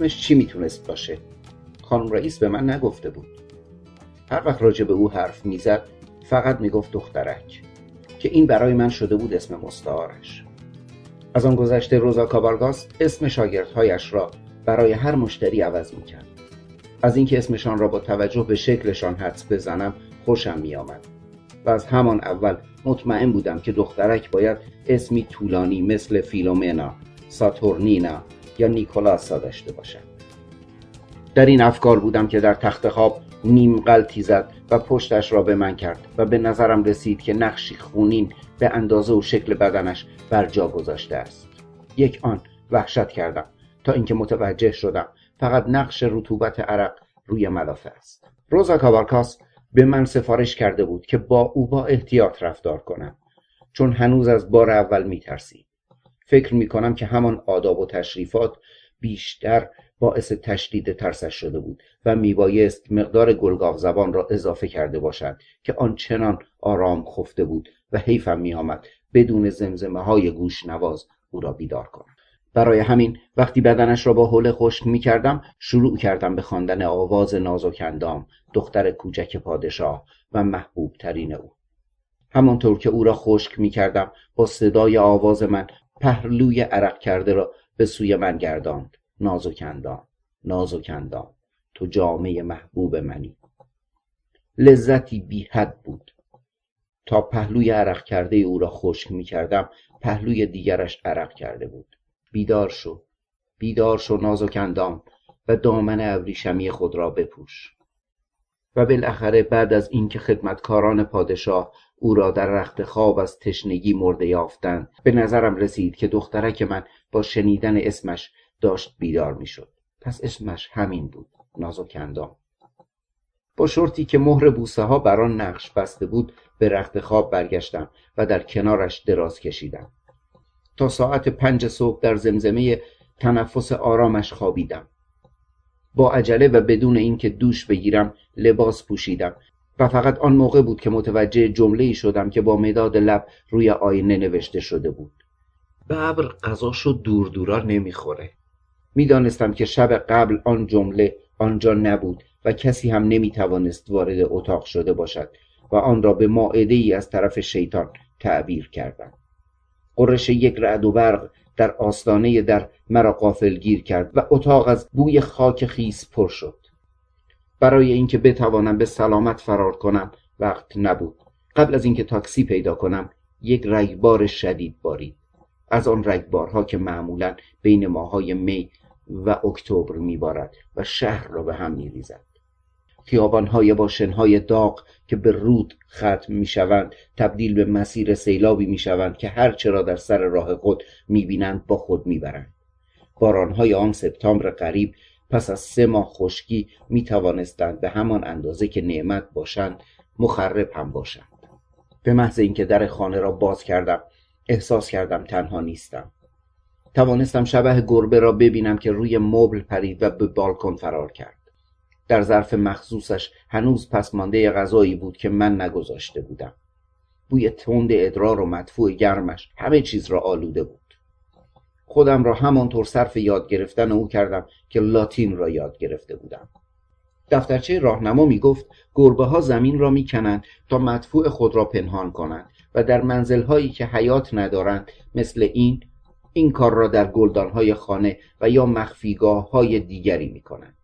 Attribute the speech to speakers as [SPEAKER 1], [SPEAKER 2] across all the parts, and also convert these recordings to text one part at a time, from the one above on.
[SPEAKER 1] اسمش چی می‌تونست باشه؟ خانم رئیس به من نگفته بود. هر وقت راجع به او حرف می‌زد فقط می‌گفت دخترک که این برای من شده بود اسم مستعارش. از آن گذشته روزا کابارگاس اسم شاگردهایش را برای هر مشتری عوض می‌کرد. از اینکه اسمشان را با توجه به شکلشان حدس بزنم خوشم میآمد. و از همان اول مطمئن بودم که دخترک باید اسمی طولانی مثل فیلومنا، ساتورنینا یا نیکولاسا داشته باشد در این افکار بودم که در تخت خواب نیم قلتی زد و پشتش را به من کرد و به نظرم رسید که نقشی خونین به اندازه و شکل بدنش بر جا گذاشته است. یک آن وحشت کردم تا اینکه متوجه شدم فقط نقش رطوبت عرق روی ملافه است. روزا کابارکاس به من سفارش کرده بود که با او با احتیاط رفتار کنم. چون هنوز از بار اول میترسید. فکر می‌کنم که همان آداب و تشریفات بیشتر باعث تشدید ترسش شده بود و میبایست مقدار گلگاف زبان را اضافه کرده باشد که آن چنان آرام خفته بود و حیفم میآمد بدون زمزمه های گوش نواز او را بیدار کنم. برای همین وقتی بدنش را با حوله خشک می کردم شروع کردم به خواندن آواز نازک اندام دختر کوچک پادشاه و محبوب ترین او. همانطور که او را خشک می کردم با صدای آواز من پهلوی عرق کرده را به سوی من گرداند. نازک اندام تو جامعه محبوب منی. لذتی بی حد بود. تا پهلوی عرق کرده او را خشک می کردم پهلوی دیگرش عرق کرده بود. بیدار شو بیدار شو نازک اندام و دامن ابریشمی خود را بپوش. و بالاخره بعد از اینکه خدمتکاران پادشاه او را در رخت خواب از تشنگی مرده یافتند به نظرم رسید که دخترک من با شنیدن اسمش داشت بیدار می‌شد. پس اسمش همین بود نازک اندام با شرطی که مهر بوسه ها بر آن نقش بسته بود به رخت خواب برگشتم و در کنارش دراز کشیدم. تا ساعت پنج صبح در زمزمه تنفس آرامش خوابیدم. با عجله و بدون اینکه دوش بگیرم لباس پوشیدم و فقط آن موقع بود که متوجه جمله ای شدم که با مداد لب روی آینه نوشته شده بود. ببر غذاشو دور دورا نمی‌خوره. می‌دانستم که شب قبل آن جمله آنجا نبود و کسی هم نمی‌توانست وارد اتاق شده باشد و آن را به ماعده ای از طرف شیطان تعبیر کردم. قرش یک رعد و برق در آستانه در مرا قافل گیر کرد و اتاق از بوی خاک خیس پر شد. برای اینکه بتوانم به سلامت فرار کنم وقت نبود. قبل از اینکه تاکسی پیدا کنم یک رگبار شدید بارید. از آن رگبارها که معمولا بین ماهای می و اکتبر میبارد و شهر را به هم میریزد. خیابانهای با شنهای داغ که به رود ختم می‌شوند تبدیل به مسیر سیلابی می‌شوند که هر چرا در سر راه خود می‌بینند با خود می‌برند. بارانهای آن سپتامبر قریب پس از سه ماه خشکی می‌توانستند به همان اندازه که نعمت باشند مخرب هم باشند. به محض اینکه در خانه را باز کردم احساس کردم تنها نیستم. توانستم شبه گربه را ببینم که روی مبل پرید و به بالکن فرار کرد. در ظرف مخصوصش هنوز پسمانده غذایی بود که من نگذاشته بودم. بوی تند ادرار و مدفوع گرمش همه چیز را آلوده بود. خودم را همانطور صرف یاد گرفتن او کردم که لاتین را یاد گرفته بودم. دفترچه راهنما می گفت گربه ها زمین را می کنند تا مدفوع خود را پنهان کنند و در منزل هایی که حیات ندارند مثل این این کار را در گلدان های خانه و یا مخفیگاه های دیگری می کنند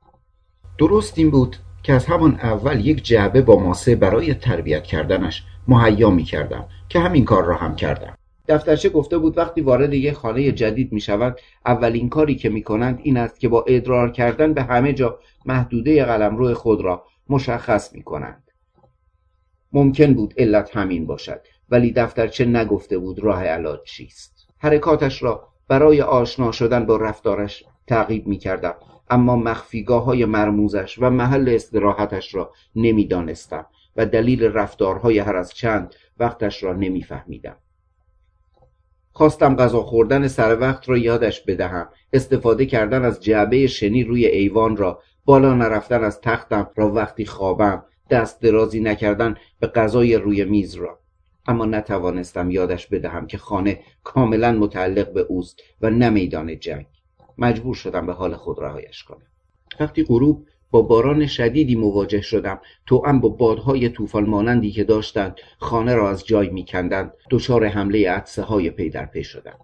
[SPEAKER 1] درست این بود که از همان اول یک جعبه با ماسه برای تربیت کردنش مهیا می کردم که همین کار را هم کردم. دفترچه گفته بود وقتی وارد یک خانه جدید می شود اولین کاری که می کنند این است که با ادرار کردن به همه جا محدوده قلمرو خود را مشخص می کنند ممکن بود علت همین باشد ولی دفترچه نگفته بود راه علاج چیست. حرکاتش را برای آشنا شدن با رفتارش تعقیب می کردم اما مخفیگاه های مرموزش و محل استراحتش را نمی‌دانستم و دلیل رفتارهای هر از چند وقتش را نمیفهمیدم. خواستم غذا خوردن سر وقت را یادش بدهم. استفاده کردن از جعبه شنی روی ایوان را بالا نرفتن از تختم را وقتی خوابم دست درازی نکردن به غذای روی میز را. اما نتوانستم یادش بدهم که خانه کاملا متعلق به اوست و نه میدان جنگ. مجبور شدم به حال خود رهایش کنم. وقتی غروب با باران شدیدی مواجه شدم توأم با بادهای طوفان مانندی که داشتند خانه را از جای میکندند دچار حمله عدسه های پی در پی شدم.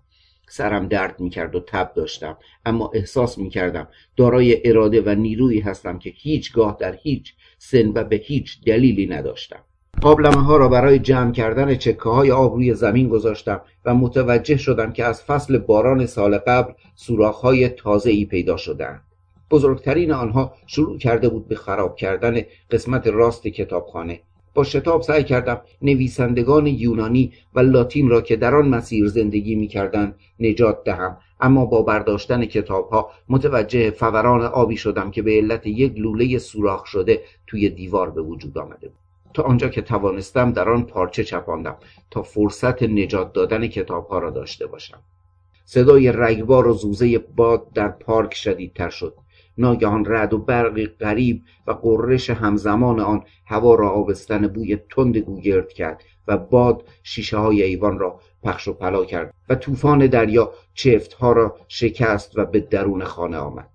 [SPEAKER 1] سرم درد می‌کرد و تب داشتم اما احساس می‌کردم دارای اراده و نیرویی هستم که هیچگاه در هیچ سن و به هیچ دلیلی نداشتم. قابلمه ها را برای جمع کردن چکه های آب روی زمین گذاشتم و متوجه شدم که از فصل باران سال قبل سوراخ های تازه ای پیدا شدند. بزرگترین آنها شروع کرده بود به خراب کردن قسمت راست کتابخانه با شتاب سعی کردم نویسندگان یونانی و لاتین را که در آن مسیر زندگی می‌کردند نجات دهم اما با برداشتن کتابها متوجه فوران آبی شدم که به علت یک لوله سوراخ شده توی دیوار به وجود آمده بود تا آنجا که توانستم در آن پارچه چپاندم تا فرصت نجات دادن کتابها را داشته باشم. صدای رگبار و زوزه باد در پارک شدیدتر شد. ناگهان رد و برقی غریب و قررش همزمان آن هوا را آبستن بوی تند گوگرد کرد و باد شیشه های ایوان را پخش و پلا کرد و طوفان دریا چفت ها را شکست و به درون خانه آمد.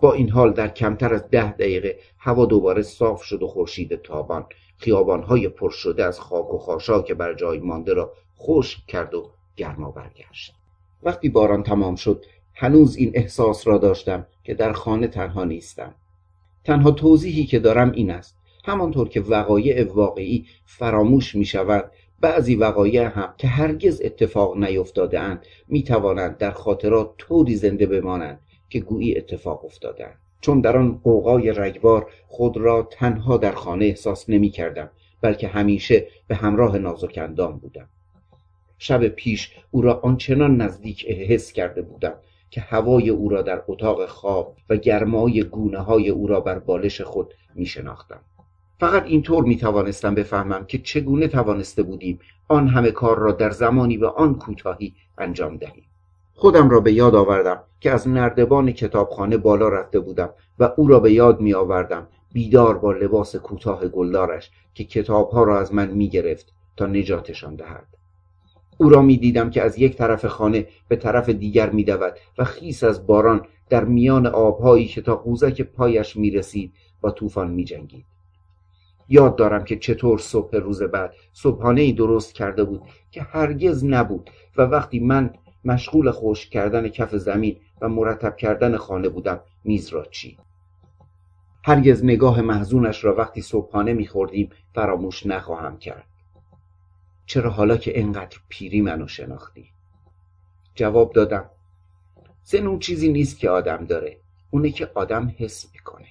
[SPEAKER 1] با این حال در کمتر از ده دقیقه هوا دوباره صاف شد و خورشید تابان. های پر شده از خاک و خاشاک بر جای مانده را خشک کرد و گرما برگشت. وقتی باران تمام شد هنوز این احساس را داشتم که در خانه تنها نیستم. تنها توضیحی که دارم این است. همانطور که وقایع واقعی فراموش می شود بعضی وقایع هم که هرگز اتفاق نیفتاده اند می توانند در خاطرات طوری زنده بمانند که گویی اتفاق افتادند چون در آن قوقای رگبار خود را تنها در خانه احساس نمی کردم بلکه همیشه به همراه نازکندام بودم شب پیش او را آنچنان نزدیک حس کرده بودم که هوای او را در اتاق خواب و گرمای گونه های او را بر بالش خود می شناختم. فقط اینطور می توانستم بفهمم که چگونه توانسته بودیم آن همه کار را در زمانی به آن کوتاهی انجام دهیم. خودم را به یاد آوردم که از نردبان کتابخانه بالا رفته بودم و او را به یاد می آوردم بیدار با لباس کوتاه گلدارش که کتابها را از من می گرفت تا نجاتشان دهد. او را می دیدم که از یک طرف خانه به طرف دیگر می دود و خیس از باران در میان آبهایی که تا قوزک پایش می رسید با طوفان می جنگید. یاد دارم که چطور صبح روز بعد صبحانه ای درست کرده بود که هرگز نبود و وقتی من مشغول خوش کردن کف زمین و مرتب کردن خانه بودم میز را چی هرگز نگاه محزونش را وقتی صبحانه میخوردیم فراموش نخواهم کرد. چرا حالا که انقدر پیری منو شناختی؟ جواب دادم زن اون چیزی نیست که آدم داره اونه که آدم حس می‌کنه.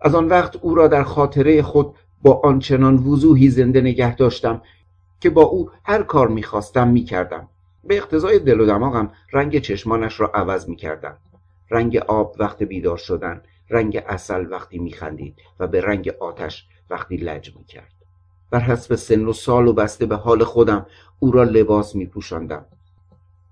[SPEAKER 1] از آن وقت او را در خاطره خود با آنچنان وضوحی زنده نگه داشتم که با او هر کار می‌خواستم می‌کردم. به اقتضای دل و دماغم رنگ چشمانش را عوض می‌کردم. رنگ آب وقت بیدار شدن رنگ اصل وقتی میخندید و به رنگ آتش وقتی لج می‌کرد. بر حسب سن و سال و بسته به حال خودم او را لباس می پوشندم.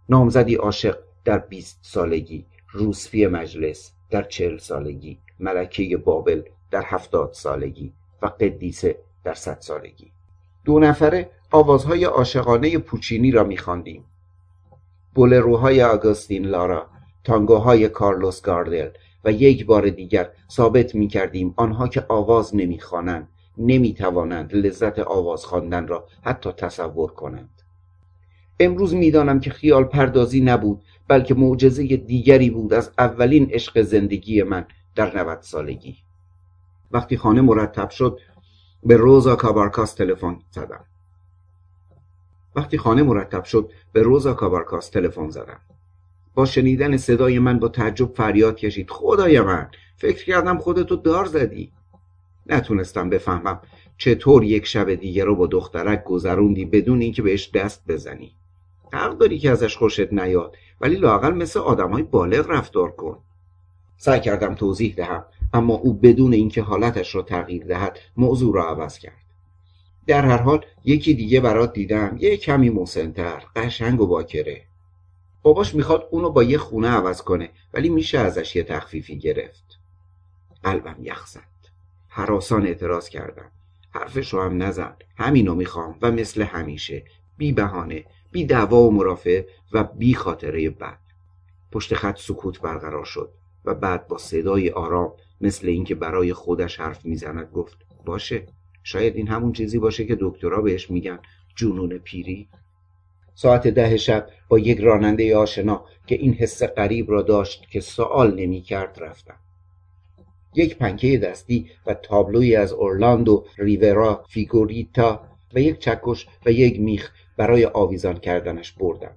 [SPEAKER 1] نامزدی عاشق در بیست سالگی روسفی مجلس در چهل سالگی ملکه بابل در هفتاد سالگی و قدیسه در صد سالگی. دو نفره آوازهای عاشقانه پوچینی را میخواندیم. بولروهای آگوستین لارا تانگوهای کارلوس گاردل و یک بار دیگر ثابت می کردیم آنها که آواز نمی‌خوانند نمی توانند لذت آواز خواندن را حتی تصور کنند. امروز می‌دانم که خیال پردازی نبود بلکه معجزه دیگری بود از اولین عشق زندگی من در 90 سالگی. وقتی خانه مرتب شد به روزا کابارکاس تلفن زدم. وقتی خانه مرتب شد به روزا کابارکاس تلفن زدم. با شنیدن صدای من با تعجب فریاد کشید. خدای من فکر کردم خودتو دار زدی. نتونستم بفهمم چطور یک شب دیگه رو با دخترک گذروندی بدون اینکه بهش دست بزنی. حق داری که ازش خوشت نیاد ولی لاقل مثل های بالغ رفتار کن. سعی کردم توضیح دهم اما او بدون اینکه حالتش را تغییر دهد موضوع را عوض کرد. در هر حال یکی دیگه برات دیدم یه کمی مسنتر قشنگ و باکره. باباش می‌خواد اونو با یه خونه عوض کنه ولی میشه ازش یه تخفیفی گرفت. قلبم یخ زد. حراسان اعتراض کردم. حرفش رو هم نزن. همینو می‌خوام و مثل همیشه. بی بهانه بی دعوا و مرافع و بی خاطره بد. پشت خط سکوت برقرار شد و بعد با صدای آرام مثل اینکه برای خودش حرف می‌زند گفت باشه. شاید این همون چیزی باشه که دکترها بهش میگن جنون پیری. ساعت ده شب با یک راننده آشنا که این حس غریب را داشت که سوال نمی کرد رفتم. یک پنکه دستی و تابلوی از اورلاندو ریورا فیگوریتا و یک چکش و یک میخ برای آویزان کردنش بردم.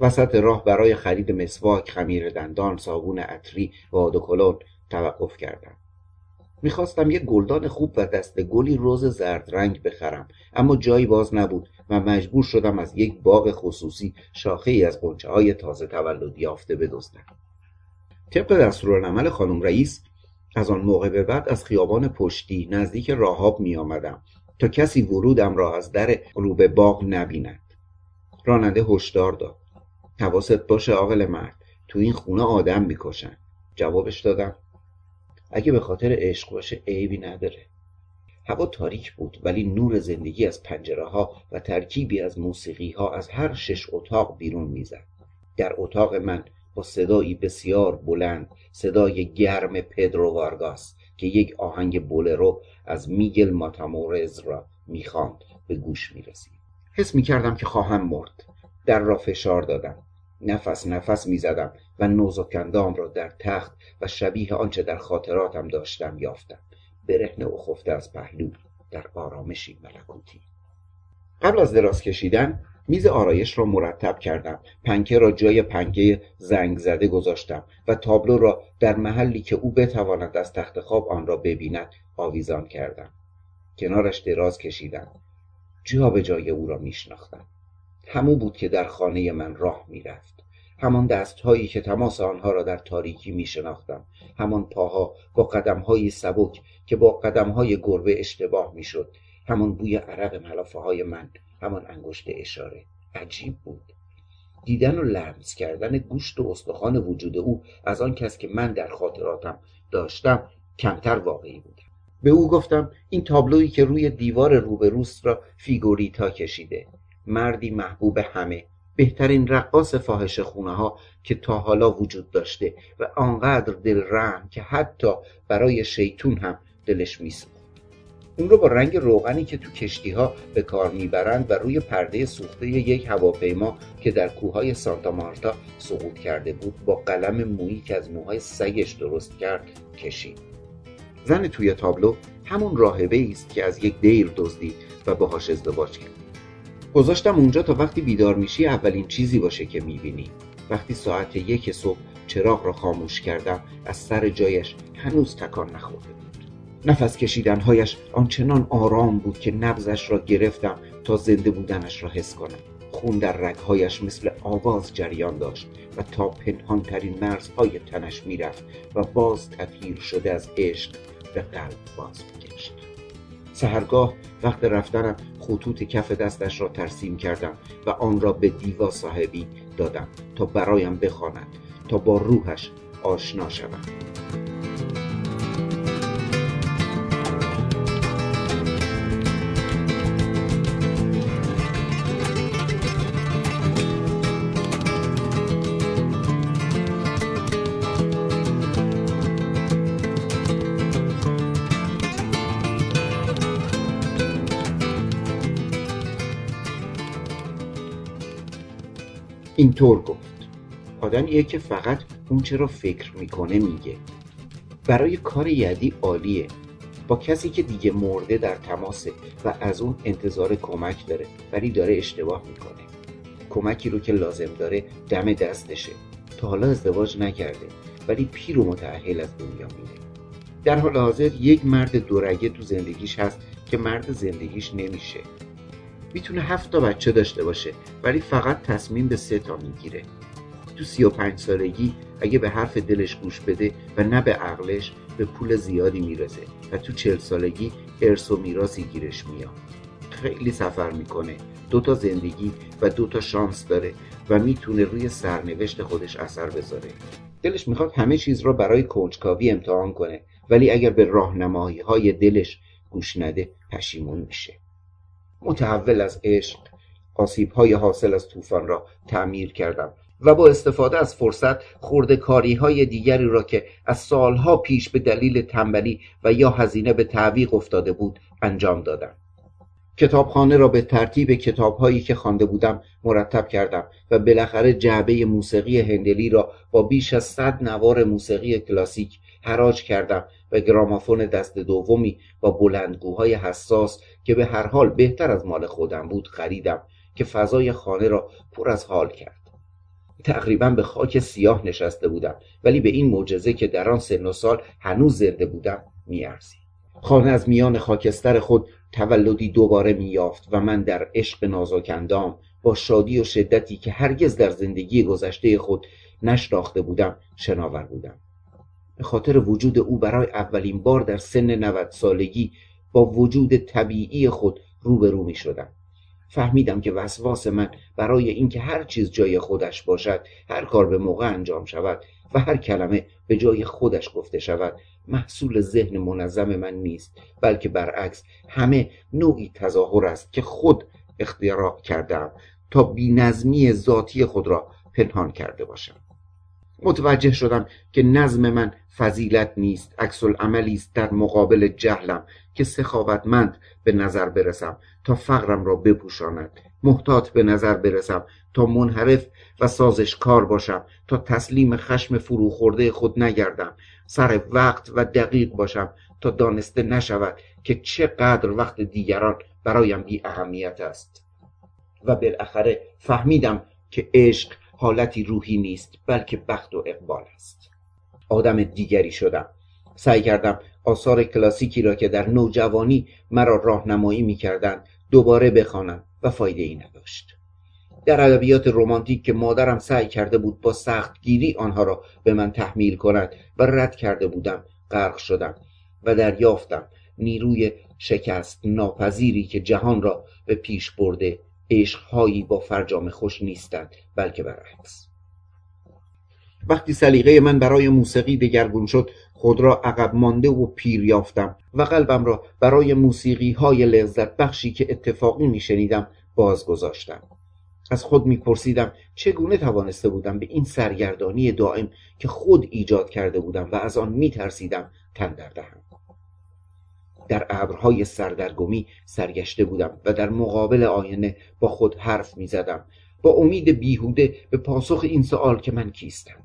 [SPEAKER 1] وسط راه برای خرید مسواک خمیر دندان صابون عطری و آدوکلون توقف کردم. می‌خواستم یک گلدان خوب و دست گلی روز زرد رنگ بخرم اما جایی باز نبود و مجبور شدم از یک باغ خصوصی شاخه ای از قنچه های تازه تولد یافته بدزدم. طبق دستورالعمل خانم رئیس از آن موقع به بعد از خیابان پشتی نزدیک راهاب می آمدم تا کسی ورودم را از در روبه باغ نبیند. راننده هشدار داد. حواست باشه عاقل مرد تو این خونه آدم می‌کشن. جوابش دادم. اگه به خاطر عشق باشه عیبی نداره. هوا تاریک بود ولی نور زندگی از پنجره ها و ترکیبی از موسیقی ها از هر شش اتاق بیرون می‌زد. در اتاق من با صدایی بسیار بلند صدای گرم پدرو وارگاس که یک آهنگ بولرو از میگل ماتامورز را می‌خواند به گوش می‌رسید. حس می‌کردم که خواهم مرد. در را فشار دادم. نفس نفس می‌زدم. و نوزکندام را در تخت و شبیه آنچه در خاطراتم داشتم یافتم. برهنه و خفته از پهلو در آرامشی ملکوتی. قبل از دراز کشیدن میز آرایش را مرتب کردم. پنکه را جای پنکه زنگ زده گذاشتم و تابلو را در محلی که او بتواند از تخت خواب آن را ببیند آویزان کردم. کنارش دراز کشیدم. جا به جای او را میشناختم. همو بود که در خانه من راه می‌رفت. همان دستهایی که تماس آنها را در تاریکی می شناختم همان پاها با قدمهایی سبک که با قدمهای گربه اشتباه می شد همان بوی عرق ملافه های من. همان انگشت اشاره. عجیب بود. دیدن و لمس کردن گوشت و استخوان وجود او از آن کس که من در خاطراتم داشتم کمتر واقعی بود. به او گفتم این تابلویی که روی دیوار روبروست را فیگوریتا کشیده. مردی محبوب همه. بهترین رقاص فاحش خونه ها که تا حالا وجود داشته و آنقدر دل رحم که حتی برای شیطون هم دلش میسوخت. اون رو با رنگ روغنی که تو کشتی ها به کار می‌برند و روی پرده سوخته یک هواپیما که در کوههای سانتا مارتا سقوط کرده بود با قلم مویی که از موهای سگش درست کرد کشید. زن توی تابلو همون راهبه است که از یک دیر دزدید و باهاش ازدواج کرد. گذاشتم اونجا تا وقتی بیدار میشی اولین چیزی باشه که می‌بینی. وقتی ساعت یک صبح چراغ را خاموش کردم از سر جایش هنوز تکان نخورده بود. نفس کشیدنهایش آنچنان آرام بود که نبزش را گرفتم تا زنده بودنش را حس کنم. خون در رگهایش مثل آواز جریان داشت و تا پنهانترین مرزهای تنش می‌رفت و باز تطهیر شده از عشق به قلب باز میگشت سهرگاه وقت رفتنم خطوط کف دستش را ترسیم کردم و آن را به دیوا صاحبی دادم تا برایم بخواند تا با روحش آشنا شوم. اینطور گفت. آدمیه که فقط اون چرا فکر می‌کنه میگه. برای کار یدی عالیه. با کسی که دیگه مرده در تماسه و از اون انتظار کمک داره ولی داره اشتباه می‌کنه. کمکی رو که لازم داره دم دستشه. تا حالا ازدواج نکرده ولی پیر و متعهل از دنیا میره. در حال حاضر یک مرد دورگه تو زندگیش هست که مرد زندگیش نمیشه. می‌تونه هفت تا بچه داشته باشه ولی فقط تصمیم به سه تا می‌گیره. تو سی و پنج سالگی اگه به حرف دلش گوش بده و نه به عقلش به پول زیادی می‌رسه و تو چل سالگی ارث و میراسی گیرش میاد. خیلی سفر می‌کنه. دو تا زندگی و دو تا شانس داره و می‌تونه روی سرنوشت خودش اثر بذاره. دلش می‌خواد همه چیز را برای کنجکاوی امتحان کنه ولی اگر به راهنمایی های دلش گوش نده پشیمون میشه. متحول از عشق آسیب های حاصل از طوفان را تعمیر کردم و با استفاده از فرصت خورده کاری های دیگری را که از سالها پیش به دلیل تنبلی و یا هزینه به تعویق افتاده بود انجام دادم. کتابخانه را به ترتیب کتابهایی که خوانده بودم مرتب کردم و بالاخره جعبه موسیقی هندلی را با بیش از صد نوار موسیقی کلاسیک حراج کردم و گرامافون دست دومی با بلندگوهای حساس که به هر حال بهتر از مال خودم بود خریدم که فضای خانه را پر از حال کرد. تقریبا به خاک سیاه نشسته بودم ولی به این معجزه که در آن سن و سال هنوز زنده بودم میارزید. خانه از میان خاکستر خود تولدی دوباره میافت و من در عشق نازکندام با شادی و شدتی که هرگز در زندگی گذشته خود نشناخته بودم شناور بودم. به خاطر وجود او برای اولین بار در سن 90 سالگی با وجود طبیعی خود روبرو می شدم. فهمیدم که وسواس من برای اینکه هر چیز جای خودش باشد هر کار به موقع انجام شود و هر کلمه به جای خودش گفته شود محصول ذهن منظم من نیست بلکه برعکس همه نوعی تظاهر است که خود اختیار کردم تا بینظمی ذاتی خود را پنهان کرده باشم. متوجه شدم که نظم من فضیلت نیست عکس عملی است در مقابل جهلم که سخاوتمند به نظر برسم تا فقرم را بپوشاند. محتاط به نظر برسم تا منحرف و سازشکار باشم تا تسلیم خشم فروخورده خود نگردم. سر وقت و دقیق باشم تا دانسته نشود که چقدر وقت دیگران برایم بی اهمیت است. و بالاخره فهمیدم که عشق حالتی روحی نیست بلکه بخت و اقبال است. آدم دیگری شدم. سعی کردم آثار کلاسیکی را که در نوجوانی مرا راهنمایی می‌کردند دوباره بخوانم و فایده ای نداشت. در ادبیات رمانتیک که مادرم سعی کرده بود با سختگیری آنها را به من تحمیل کند و رد کرده بودم غرق شدم و دریافتم. نیروی شکست ناپذیری که جهان را به پیش برده عشقهایی با فرجام خوش نیستند بلکه برعکس. وقتی سلیقه من برای موسیقی دگرگون شد خود را عقب مانده و پیر یافتم و قلبم را برای موسیقی های لذت بخشی که اتفاقی میشنیدم باز گذاشتم از خود میپرسیدم چگونه توانسته بودم به این سرگردانی دائم که خود ایجاد کرده بودم و از آن میترسیدم تن در دهم. در ابرهای سردرگمی سرگشته بودم و در مقابل آینه با خود حرف می‌زدم. با امید بیهوده به پاسخ این سوال که من کیستم.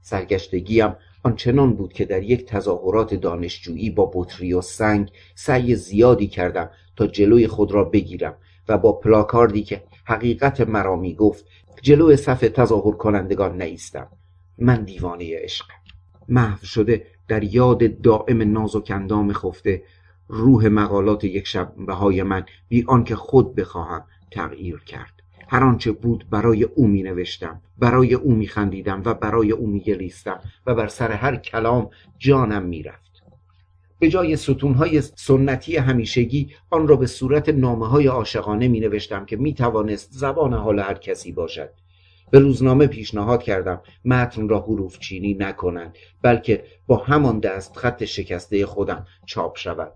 [SPEAKER 1] سرگشتگیم آنچنان بود که در یک تظاهرات دانشجویی با بطری و سنگ سعی زیادی کردم تا جلوی خود را بگیرم و با پلاکاردی که حقیقت مرا می گفت جلوی صف تظاهر کنندگان نیستم. من دیوانه عشقم. محو شده در یاد دائم نازک اندام خفته روح مقالات یک شبه های من بی آنکه خود بخواهم تغییر کرد. هر آنچه بود برای او می نوشتم برای او می خندیدم و برای او می گریستم و بر سر هر کلام جانم می رفت به جای ستونهای سنتی همیشگی آن را به صورت نامه های عاشقانه می نوشتم که می توانست زبان حال هر کسی باشد. به روزنامه پیشنهاد کردم متن را حروف چینی نکنند بلکه با همان دست خط شکسته خودم چاپ شود.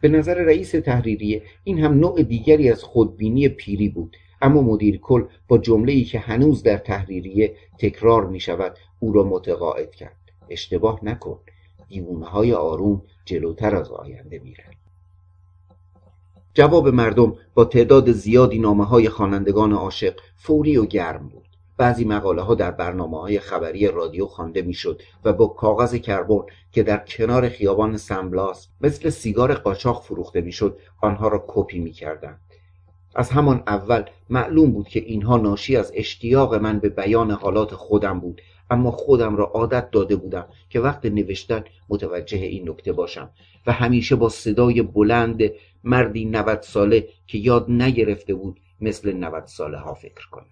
[SPEAKER 1] به نظر رئیس تحریریه. این هم نوع دیگری از خودبینی پیری بود. اما مدیر کل با جمله ای که هنوز در تحریریه تکرار می شود او را متقاعد کرد. اشتباه نکن. دیوونه های آروم جلوتر از آینده میرن. جواب مردم با تعداد زیادی نامه های خوانندگان عاشق فوری و گرم بود. بعضی مقاله ها در برنامه های خبری رادیو خوانده می‌شد و با کاغذ کربن که در کنار خیابان سنبلاس مثل سیگار قاچاق فروخته می‌شد آنها را کپی می‌کردند. از همان اول معلوم بود که اینها ناشی از اشتیاق من به بیان حالات خودم بود اما خودم را عادت داده بودم که وقت نوشتن متوجه این نکته باشم و همیشه با صدای بلند مردی 90 ساله که یاد نگرفته بود مثل 90 ساله ها فکر کنم.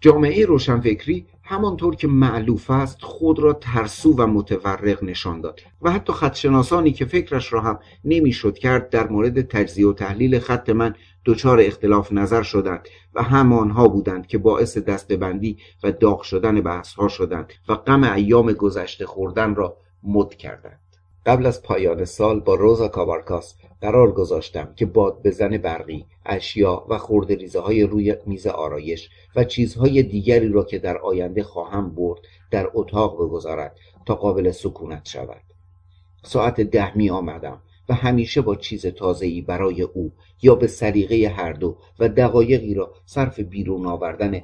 [SPEAKER 1] جامعه روشنفکری همانطور که معلوف است خود را ترسو و متورق نشان داد و حتی خطشناسانی که فکرش را هم نمی‌شد کرد در مورد تجزیه و تحلیل خط من دچار اختلاف نظر شدند و همانها بودند که باعث دستبندی و داغ شدن بحث ها شدند و غم ایام گذشته خوردن را مد کردند. قبل از پایان سال با روزا کابارکاس قرار گذاشتم که باد بزن برقی اشیا و ریزه های روی میز آرایش و چیزهای دیگری را که در آینده خواهم برد در اتاق بگذارد تا قابل سکونت شود. ساعت ده می آمدم و همیشه با چیز تازه‌ای برای او یا به سلیقه هر دو و دقایقی را صرف بیرون آوردن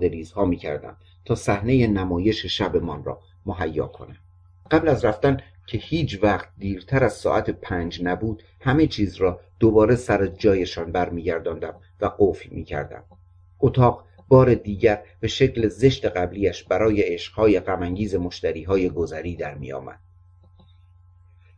[SPEAKER 1] ریزها می کردم تا صحنه نمایش شبمان را مهیا کنم. قبل از رفتن که هیچ وقت دیرتر از ساعت پنج نبود همه چیز را دوباره سر جایشان برمیگرداندم و قفل می‌کردم. اتاق بار دیگر به شکل زشت قبلیش برای عشقهای غمانگیز مشتریهای گذری در میآمد.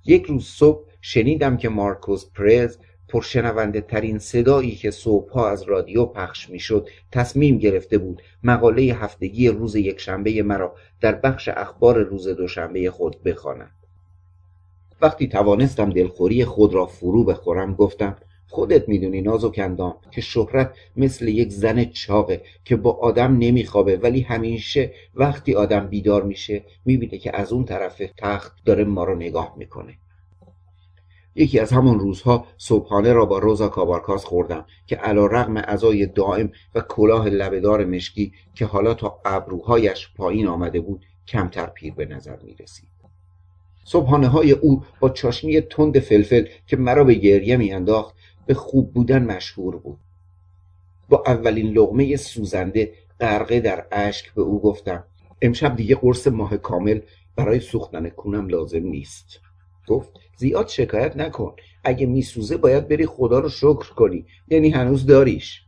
[SPEAKER 1] یک روز صبح شنیدم که مارکوس پرز پرشنونده ترین صدایی که صبحها از رادیو پخش می‌شد تصمیم گرفته بود مقاله هفتگی روز یکشنبه مرا در بخش اخبار روز دوشنبه خود بخواند. وقتی توانستم دلخوری خود را فرو بخورم گفتم خودت می‌دونی نازک اندام که شهرت مثل یک زن چاقه که با آدم نمیخوابه ولی همیشه وقتی آدم بیدار میشه می‌بینه که از اون طرف تخت داره ما رو نگاه می‌کنه. یکی از همان روزها صبحانه را با روزا کابارکاس خوردم که علا رغم ازای دائم و کلاه لبهدار مشکی که حالا تا ابروهایش پایین آمده بود کمتر پیر به نظر می رسید. صبحانه های او با چاشنی تند فلفل که مرا به گریه میانداخت به خوب بودن مشهور بود با اولین لغمه سوزنده غرقه در اشک به او گفتم امشب دیگه قرص ماه کامل برای سوختن کونم لازم نیست گفت زیاد شکایت نکن. اگه میسوزه باید بری خدا رو شکر کنی. یعنی هنوز داریش.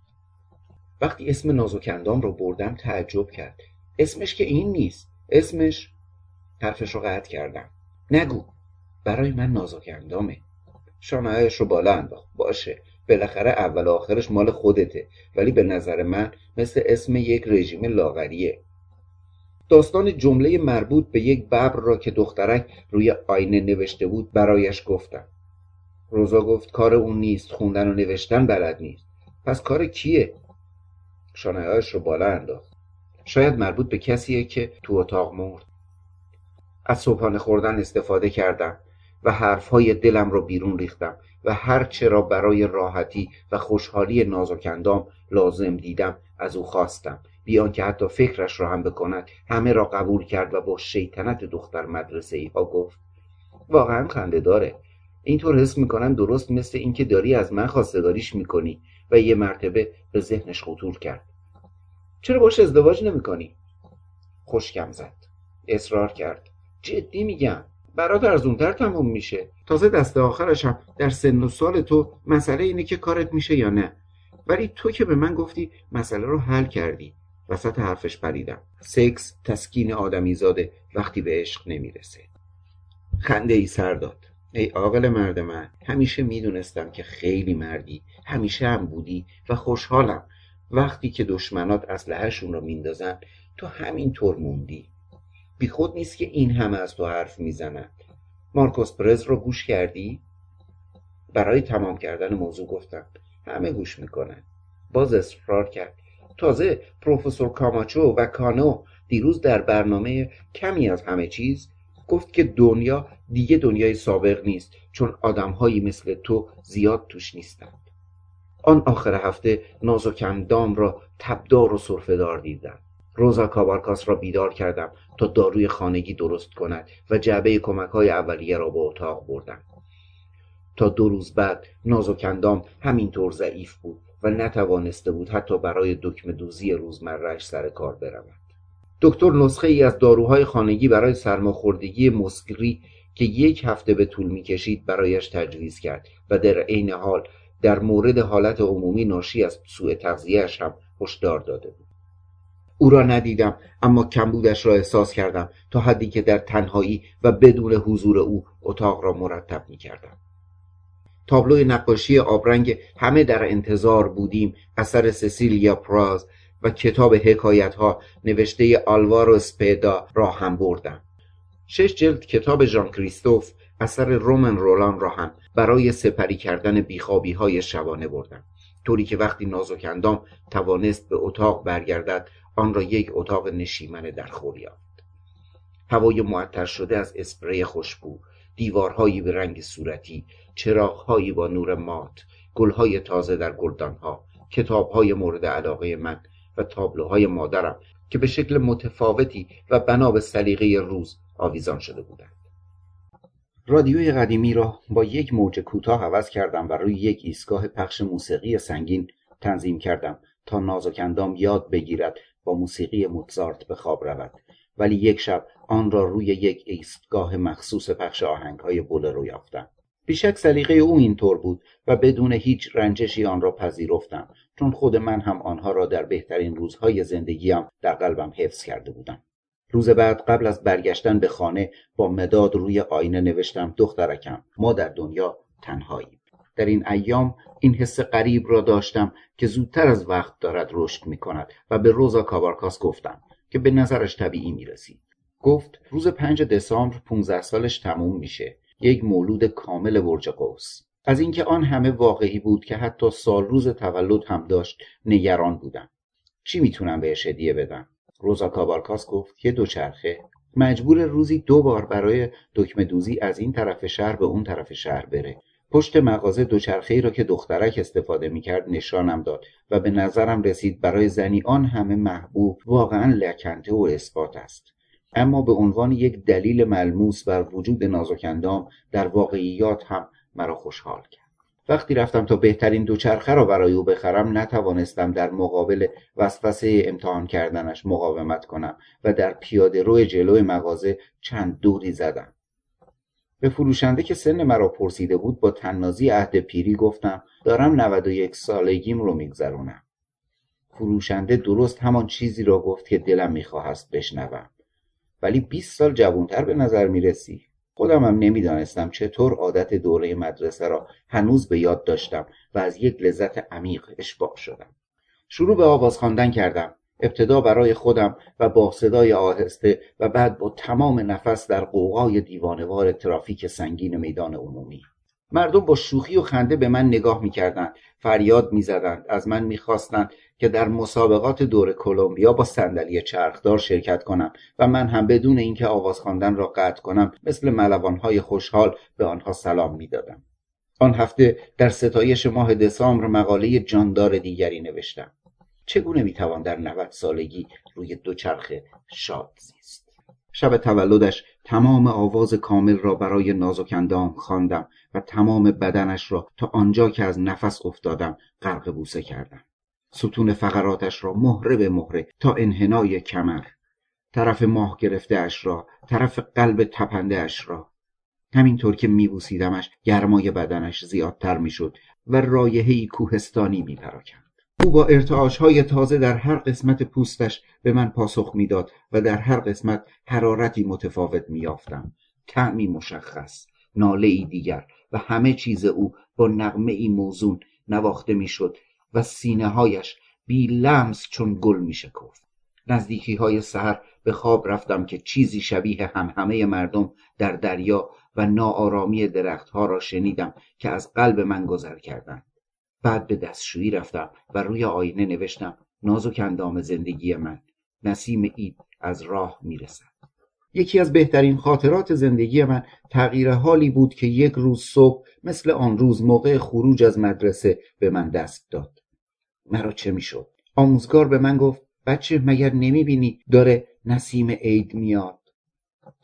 [SPEAKER 1] وقتی اسم نازوکندام رو بردم تعجب کرد. اسمش که این نیست. اسمش حرفش رو قطع کردم. نگو. برای من نازک اندامه شانهایش رو بالا انداخت. باشه. بالاخره اول آخرش مال خودته. ولی به نظر من مثل اسم یک رژیم لاغریه. داستان جمله مربوط به یک ببر را که دخترک روی آینه نوشته بود برایش گفتم. روزا گفت کار اون نیست خوندن و نوشتن بلد نیست. پس کار کیه؟ شانهایش رو بالا انداخت. شاید مربوط به کسیه که تو اتاق مرد. از صبحانه خوردن استفاده کردم و حرفهای دلم را بیرون ریختم و هر چه را برای راحتی و خوشحالی نازکندام لازم دیدم از او خواستم. بیان که حتی فکرش را هم بکند همه را قبول کرد و با شیطنت دختر مدرسه ای ها گفت واقعا خنده داره. اینطور حس می‌کنم درست مثل اینکه داری از من خواستگاریش می‌کنی و یه مرتبه به ذهنش خطور کرد. چرا باش ازدواج نمی‌کنی؟ خوشکم زد. اصرار کرد. جدی میگم. برات ارزونتر تموم میشه. تازه دست آخرش هم در سن و سال تو مسئله اینه که کارت میشه یا نه. ولی تو که به من گفتی مسئله رو حل کردی. وسط حرفش پریدم. سکس تسکین آدمی زاده وقتی به عشق نمی‌رسه. خنده ای سر داد. ای عاقل مرد من همیشه می‌دونستم که خیلی مردی همیشه هم بودی و خوشحالم. وقتی که دشمنات اسلحهشون رو میندازن تو همین طور موندی بیخود نیست که این همه از تو حرف می‌زنند مارکوس پرز رو گوش کردی؟ برای تمام کردن موضوع گفتم. همه گوش می‌کنن. باز اصرار کرد. تازه پروفسور کاماچو و کانو دیروز در برنامه کمی از همه چیز گفت که دنیا دیگه دنیای سابق نیست چون آدمهایی مثل تو زیاد توش نیستند. آن آخر هفته نازکندام را تبدار و صرفهدار دیدم. روزا کابارکاس را بیدار کردم تا داروی خانگی درست کند و جعبه کمک های اولیه را به اتاق بردم. تا دو روز بعد نازوکندام همینطور ضعیف بود. و نتوانسته بود حتی برای دکمه دوزی روزمرهش سر کار برود دکتر نسخه ای از داروهای خانگی برای سرماخوردگی مسکری که یک هفته به طول می‌کشید برایش تجویز کرد و در عین حال در مورد حالت عمومی ناشی از سوء تغذیهاش هم هشدار داده بود او را ندیدم اما کمبودش را احساس کردم تا حدی که در تنهایی و بدون حضور او اتاق را مرتب می کردم. تابلوی نقاشی آبرنگ همه در انتظار بودیم اثر سسیلیا پراز و کتاب حکایت ها نوشته آلوارو اسپیدا را هم بردم. شش جلد کتاب ژان کریستوف اثر رومن رولان را هم برای سپری کردن بیخوابی های شبانه بردم. طوری که وقتی نازکندام توانست به اتاق برگردد آن را یک اتاق نشیمن در خور یافت هوای معطر شده از اسپری خوشبو دیوارهایی به رنگ صورتی چراغهایی با نور مات گلهای تازه در گلدانها کتابهای مورد علاقه من و تابلوهای مادرم که به شکل متفاوتی و بنا به سلیقه روز آویزان شده بودند. رادیوی قدیمی را با یک موج کوتاه عوض کردم و روی یک ایستگاه پخش موسیقی سنگین تنظیم کردم تا نازکندام یاد بگیرد با موسیقی موتزارت به خواب رود. ولی یک شب آن را روی یک ایستگاه مخصوص پخش آهنگهای بولرو یافتم. بیشک سلیقه او اینطور بود و بدون هیچ رنجشی آن را پذیرفتم چون خود من هم آنها را در بهترین روزهای زندگیم در قلبم حفظ کرده بودم. روز بعد قبل از برگشتن به خانه با مداد روی آینه نوشتم دخترکم ما در دنیا تنهاییم. در این ایام این حس غریب را داشتم که زودتر از وقت دارد رشد می کند و به روزا کابارکاس گفتم که به نظرش طبیعی می رسید. گفت روز پنج دسامبر 15 سالش تموم میشه. یک مولود کامل برج قوس از اینکه آن همه واقعی بود که حتی سال روز تولد هم داشت نگران بودم. چی می‌تونم بهش هدیه بدم؟ روزا کابارکاس گفت یه دوچرخه. مجبور روزی دو بار برای دکمه دوزی از این طرف شهر به اون طرف شهر بره. پشت مغازه دوچرخه ای را که دخترک استفاده می‌کرد نشانم داد و به نظرم رسید برای زنی آن همه محبوب واقعا لکنته و اثبات است. اما به عنوان یک دلیل ملموس بر وجود نازکندام در واقعیات هم مرا خوشحال کرد. وقتی رفتم تا بهترین دوچرخه را برای او بخرم نتوانستم در مقابل وسوسه امتحان کردنش مقاومت کنم و در پیاده روی جلوی مغازه چند دوری زدم. به فروشنده که سن مرا پرسیده بود با تنازی عهد پیری گفتم دارم 91 سالگیم رو میگذرونم. فروشنده درست همان چیزی را گفت که دلم میخواهست بشنوم. ولی 20 سال جوانتر به نظر می‌رسی. خودم هم نمی‌دانستم چطور عادت دوره مدرسه را هنوز به یاد داشتم و از یک لذت عمیق اشباع شدم. شروع به آواز خواندن کردم. ابتدا برای خودم و با صدای آهسته و بعد با تمام نفس در قوقای دیوانوار ترافیک سنگین میدان عمومی. مردم با شوخی و خنده به من نگاه می‌کردند فریاد می‌زدند از من می‌خواستند که در مسابقات دور کلمبیا با صندلی چرخدار شرکت کنم و من هم بدون اینکه آواز خواندن را قطع کنم مثل ملوانهای خوشحال به آنها سلام می‌دادم. آن هفته در ستایش ماه دسامبر مقاله جاندار دیگری نوشتم. چگونه می‌توان در نود سالگی روی دوچرخه شاد زیست؟ شب تولدش تمام آواز کامل را برای نازکندام خواندم و تمام بدنش را تا آنجا که از نفس افتادم غرق بوسه کردم. ستون فقراتش را مهره به مهره تا انحنای کمر. طرف ماه گرفته اش را طرف قلب تپنده اش را. همینطور که میبوسیدمش گرمای بدنش زیادتر می‌شد و رایحهای کوهستانی میپراکند. او با ارتعاش های تازه در هر قسمت پوستش به من پاسخ می‌داد و در هر قسمت حرارتی متفاوت میافتم تعمی مشخص ناله ای دیگر و همه چیز او با نغمه ای موزون نواخته می‌شد و سینه هایش بی لمس چون گل می شکفت نزدیکی های سهر به خواب رفتم که چیزی شبیه هم همه مردم در دریا و ناآرامی درختها را شنیدم که از قلب من گذر کردند. بعد به دستشویی رفتم و روی آینه نوشتم نازک اندام زندگی من نسیم اید از راه می‌رسد. یکی از بهترین خاطرات زندگی من تغییر حالی بود که یک روز صبح مثل آن روز موقع خروج از مدرسه به من دست داد. مرا چه می‌شد؟ آموزگار به من گفت بچه مگر نمی‌بینی داره نسیم عید میاد؟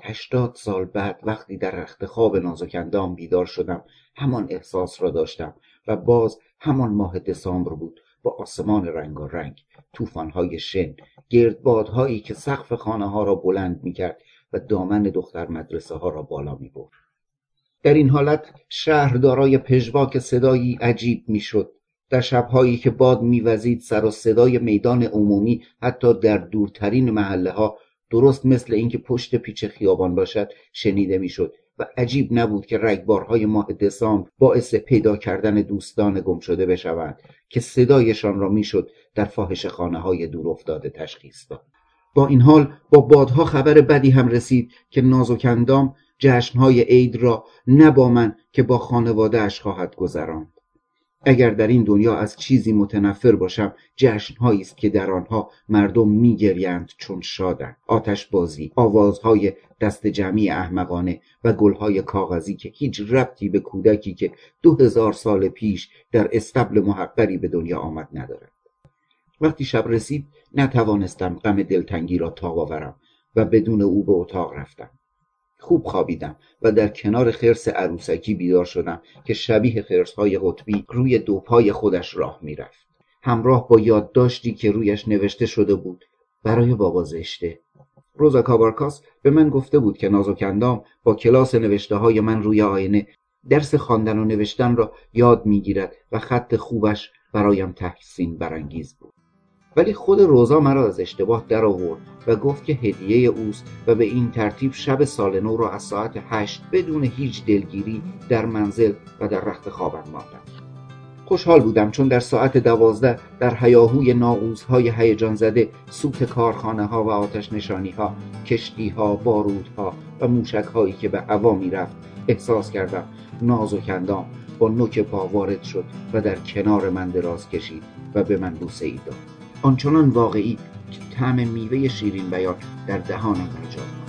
[SPEAKER 1] هشتاد سال بعد وقتی در رخت خواب نازکندام بیدار شدم همان احساس را داشتم و باز همان ماه دسامبر بود با آسمان رنگ و رنگ توفانهای شن گردبادهایی که سقف خانه ها را بلند می‌کرد و دامن دختر مدرسه ها را بالا می برد. در این حالت شهر دارای پژواک صدایی عجیب می‌شد در شبهایی که باد میوزید سر و صدای میدان عمومی حتی در دورترین محله ها درست مثل اینکه پشت پیچ خیابان باشد شنیده می‌شد و عجیب نبود که رگبارهای ماه دسامبر باعث پیدا کردن دوستان گم شده بشوند که صدایشان را می‌شد در فاحش خانه های دور افتاده تشخیص داد. با این حال با بادها خبر بدی هم رسید که نازکندام جشنهای عید را نه با من که با خانواده اش خواهد گذراند. اگر در این دنیا از چیزی متنفر باشم جشنهایی است که در آنها مردم میگریند چون شادند. آتش بازی آوازهای دست جمعی احمقانه و گلهای کاغذی که هیچ ربطی به کودکی که دو هزار سال پیش در استبل محقری به دنیا آمد ندارد. وقتی شب رسید نتوانستم غم دلتنگی را تاب آورم و بدون او به اتاق رفتم. خوب خوابیدم و در کنار خرس عروسکی بیدار شدم که شبیه های قطبی روی دو پای خودش راه می‌رفت. همراه با یادداشتی که رویش نوشته شده بود برای بابا زشته. روزا کابارکاس به من گفته بود که نازوکندام با کلاس نوشته های من روی آینه درس خواندن و نوشتن را یاد می‌گیرد و خط خوبش برایم تحسین برانگیز بود. ولی خود روزا مرا از اشتباه در آورد و گفت که هدیه اوست و به این ترتیب شب سال نو را از ساعت هشت بدون هیچ دلگیری در منزل و در رخت خوابم ماندم. خوشحال بودم چون در ساعت دوازده در هیاهوی ناغوزهای هیجان زده سوت کارخانه ها و آتش نشانی ها کشتی ها بارودها و موشک هایی که به هوا رفت احساس کردم ناز و کندام با نوک پا وارد شد و در کنار من دراز کشید و به من بوسه ای داد. آنچنان واقعی که طعم میوه شیرین بیان در دهانم نجات